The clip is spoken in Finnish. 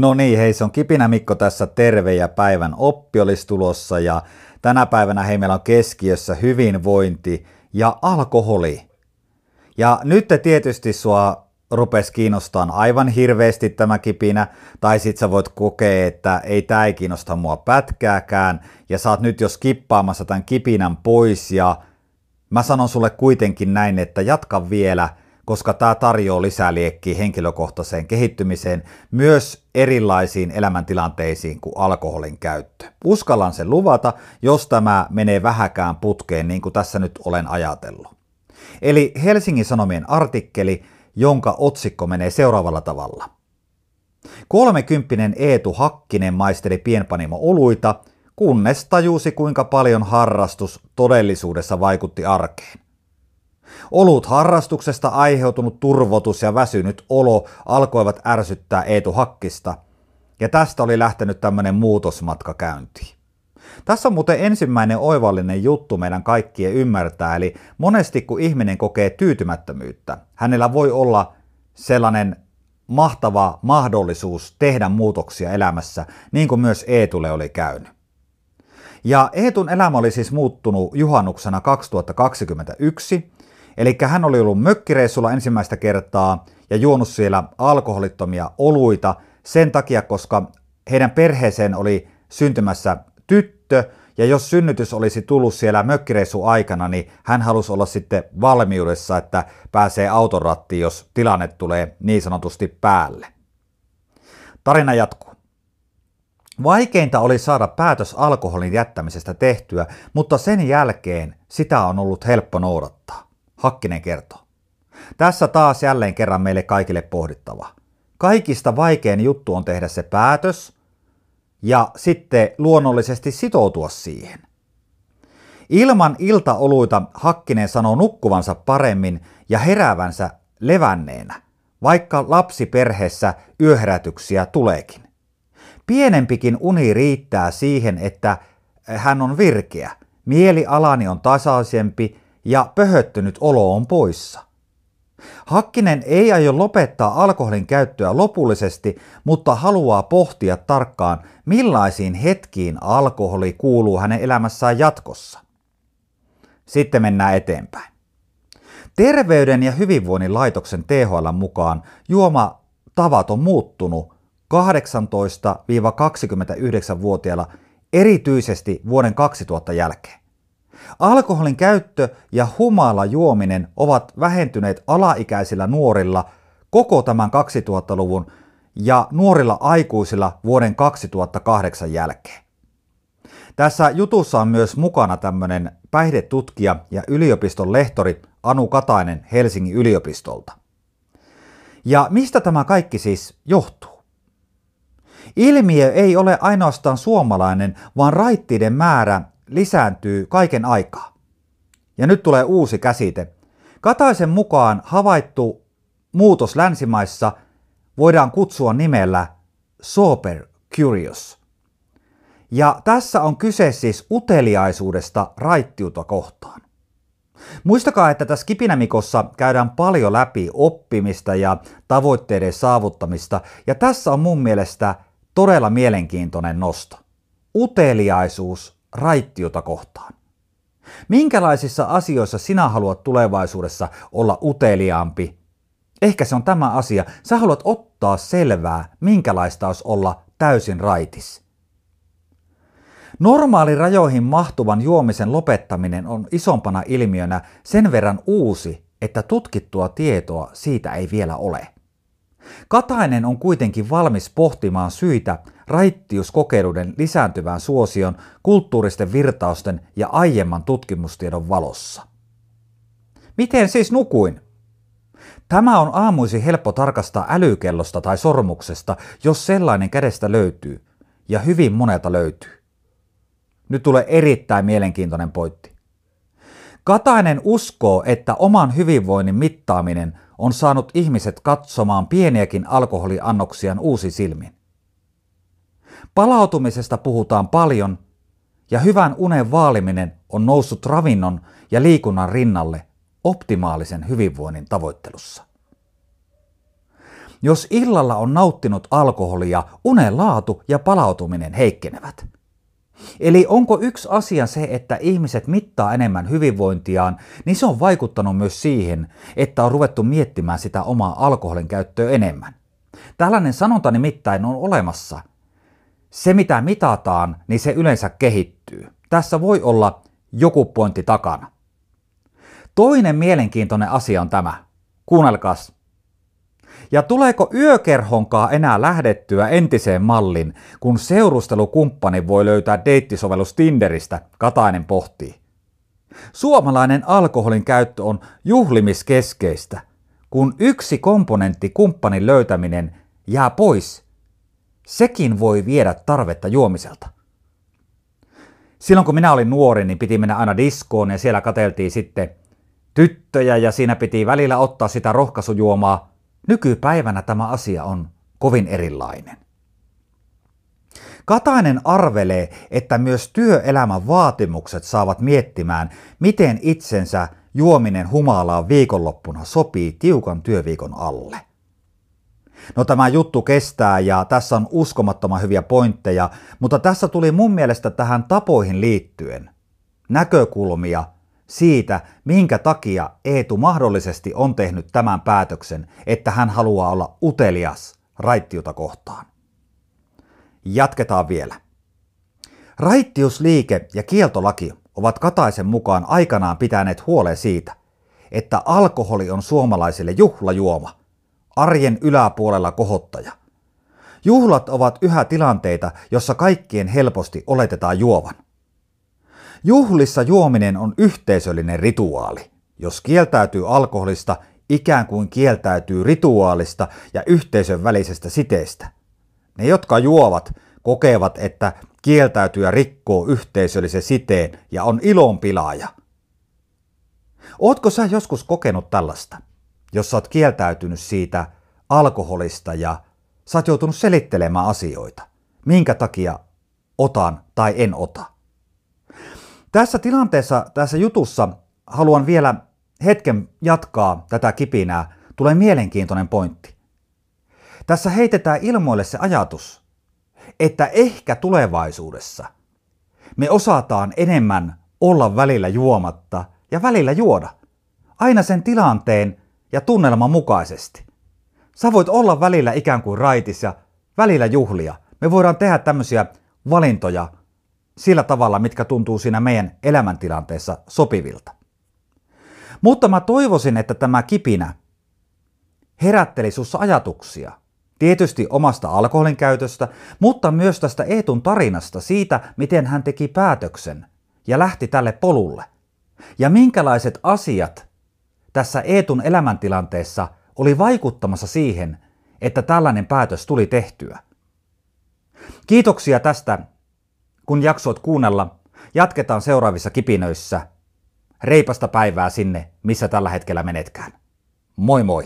No niin, hei se on Kipinä Mikko tässä terve ja päivän oppi olisi tulossa ja tänä päivänä hei meillä on keskiössä hyvinvointi ja alkoholi. Ja nyt te tietysti sua rupes kiinnostaa aivan hirveästi tämä kipinä, tai sit sä voit kokea, että ei tää ei kiinnosta mua pätkääkään, ja oot nyt jo skippaamassa tämän kipinän pois, ja mä sanon sulle kuitenkin näin, että jatka vielä – koska tämä tarjoaa lisää liekkiä henkilökohtaiseen kehittymiseen myös erilaisiin elämäntilanteisiin kuin alkoholin käyttö. Uskallan sen luvata, jos tämä menee vähäkään putkeen niin kuin tässä nyt olen ajatellut. Eli Helsingin Sanomien artikkeli, jonka otsikko menee seuraavalla tavalla. Kolmekymppinen Eetu Hakkinen maisteli pienpanimo oluita, kunnes tajusi kuinka paljon harrastus todellisuudessa vaikutti arkeen. Olut harrastuksesta aiheutunut turvotus ja väsynyt olo alkoivat ärsyttää Eetu Hakkista, ja tästä oli lähtenyt tämmöinen muutosmatka käyntiin. Tässä on muuten ensimmäinen oivallinen juttu meidän kaikkien ymmärtää, eli monesti kun ihminen kokee tyytymättömyyttä, hänellä voi olla sellainen mahtava mahdollisuus tehdä muutoksia elämässä, niin kuin myös Eetulle oli käynyt. Ja Eetun elämä oli siis muuttunut juhannuksena 2021, Eli hän oli ollut mökkireissulla ensimmäistä kertaa ja juonut siellä alkoholittomia oluita sen takia, koska heidän perheeseen oli syntymässä tyttö, ja jos synnytys olisi tullut siellä mökkireissu aikana, niin hän halusi olla sitten valmiudessa, että pääsee autorattiin, jos tilanne tulee niin sanotusti päälle. Tarina jatkuu. Vaikeinta oli saada päätös alkoholin jättämisestä tehtyä, mutta sen jälkeen sitä on ollut helppo noudattaa. Hakkinen kertoo. Tässä taas jälleen kerran meille kaikille pohdittava. Kaikista vaikein juttu on tehdä se päätös ja sitten luonnollisesti sitoutua siihen. Ilman iltaoluita Hakkinen sanoo nukkuvansa paremmin ja heräävänsä levänneenä, vaikka lapsiperheessä yöherätyksiä tuleekin. Pienempikin uni riittää siihen, että hän on virkeä, mielialani on tasaisempi ja pöhöttynyt olo on poissa. Hakkinen ei aio lopettaa alkoholin käyttöä lopullisesti, mutta haluaa pohtia tarkkaan, millaisiin hetkiin alkoholi kuuluu hänen elämässään jatkossa. Sitten mennään eteenpäin. Terveyden ja hyvinvoinnin laitoksen THL mukaan juoma tavat on muuttunut 18-29-vuotiailla erityisesti vuoden 2000 jälkeen. Alkoholin käyttö ja humala juominen ovat vähentyneet alaikäisillä nuorilla koko tämän 2000-luvun ja nuorilla aikuisilla vuoden 2008 jälkeen. Tässä jutussa on myös mukana tämmöinen päihdetutkija ja yliopiston lehtori Anu Katainen Helsingin yliopistolta. Ja mistä tämä kaikki siis johtuu? Ilmiö ei ole ainoastaan suomalainen, vaan raittiiden määrä lisääntyy kaiken aikaa. Ja nyt tulee uusi käsite. Kataisen mukaan havaittu muutos länsimaissa voidaan kutsua nimellä sober curious. Ja tässä on kyse siis uteliaisuudesta raittiuta kohtaan. Muistakaa, että tässä Kipinämikossa käydään paljon läpi oppimista ja tavoitteiden saavuttamista, ja tässä on mun mielestä todella mielenkiintoinen nosto. Uteliaisuus raittiota kohtaan. Minkälaisissa asioissa sinä haluat tulevaisuudessa olla uteliaampi? Ehkä se on tämä asia. Sä haluat ottaa selvää, minkälaista olisi olla täysin raitis. Normaali rajoihin mahtuvan juomisen lopettaminen on isompana ilmiönä sen verran uusi, että tutkittua tietoa siitä ei vielä ole. Katainen on kuitenkin valmis pohtimaan syitä raittiuskokeiluiden lisääntyvään suosion kulttuuristen virtausten ja aiemman tutkimustiedon valossa. Miten siis nukuin? Tämä on aamuisi helppo tarkastaa älykellosta tai sormuksesta, jos sellainen kädestä löytyy, ja hyvin monelta löytyy. Nyt tulee erittäin mielenkiintoinen pointti. Katainen uskoo, että oman hyvinvoinnin mittaaminen on saanut ihmiset katsomaan pieniäkin alkoholiannoksiaan uusi silmin. Palautumisesta puhutaan paljon ja hyvän unen vaaliminen on noussut ravinnon ja liikunnan rinnalle optimaalisen hyvinvoinnin tavoittelussa. Jos illalla on nauttinut alkoholia, unen laatu ja palautuminen heikkenevät. Eli onko yksi asia se, että ihmiset mittaa enemmän hyvinvointiaan, niin se on vaikuttanut myös siihen, että on ruvettu miettimään sitä omaa alkoholin käyttöä enemmän. Tällainen sanonta nimittäin on olemassa. Se mitä mitataan, niin se yleensä kehittyy. Tässä voi olla joku pointti takana. Toinen mielenkiintoinen asia on tämä. Kuunnelkaas. Ja tuleeko yökerhonkaa enää lähdettyä entiseen mallin, kun seurustelukumppani voi löytää deittisovellus Tinderistä, Katainen pohtii. Suomalainen alkoholin käyttö on juhlimiskeskeistä, kun yksi komponentti kumppanin löytäminen jää pois. Sekin voi viedä tarvetta juomiselta. Silloin kun minä olin nuori, niin piti mennä aina diskoon ja siellä kateltiin sitten tyttöjä ja siinä piti välillä ottaa sitä rohkaisujuomaa. Nykypäivänä tämä asia on kovin erilainen. Katainen arvelee, että myös työelämän vaatimukset saavat miettimään, miten itsensä juominen humalaan viikonloppuna sopii tiukan työviikon alle. No tämä juttu kestää ja tässä on uskomattoman hyviä pointteja, mutta tässä tuli mun mielestä tähän tapoihin liittyen näkökulmia siitä, minkä takia Eetu mahdollisesti on tehnyt tämän päätöksen, että hän haluaa olla utelias raittiuta kohtaan. Jatketaan vielä. Raittiusliike ja kieltolaki ovat Kataisen mukaan aikanaan pitäneet huolen siitä, että alkoholi on suomalaisille juhlajuoma, arjen yläpuolella kohottaja. Juhlat ovat yhä tilanteita, jossa kaikkien helposti oletetaan juovan. Juhlissa juominen on yhteisöllinen rituaali. Jos kieltäytyy alkoholista, ikään kuin kieltäytyy rituaalista ja yhteisön välisestä siteestä. Ne, jotka juovat, kokevat, että kieltäytyjä rikkoo yhteisöllisen siteen ja on ilonpilaaja. Ootko sä joskus kokenut tällaista, jos sä oot kieltäytynyt siitä alkoholista ja sä oot joutunut selittelemään asioita, minkä takia otan tai en ota? Tässä tilanteessa, tässä jutussa haluan vielä hetken jatkaa tätä kipinää. Tulee mielenkiintoinen pointti. Tässä heitetään ilmoille se ajatus, että ehkä tulevaisuudessa me osataan enemmän olla välillä juomatta ja välillä juoda. Aina sen tilanteen ja tunnelman mukaisesti. Sä voit olla välillä ikään kuin raitis ja välillä juhlia. Me voidaan tehdä tämmöisiä valintoja sillä tavalla, mitkä tuntuu siinä meidän elämäntilanteessa sopivilta. Mutta mä toivoisin, että tämä kipinä herätteli sussa ajatuksia – Tietysti omasta alkoholin käytöstä, mutta myös tästä Eetun tarinasta siitä, miten hän teki päätöksen ja lähti tälle polulle. Ja minkälaiset asiat tässä Eetun elämäntilanteessa oli vaikuttamassa siihen, että tällainen päätös tuli tehtyä. Kiitoksia tästä, kun jaksoit kuunnella. Jatketaan seuraavissa kipinöissä. Reipasta päivää sinne, missä tällä hetkellä menetkään. Moi moi!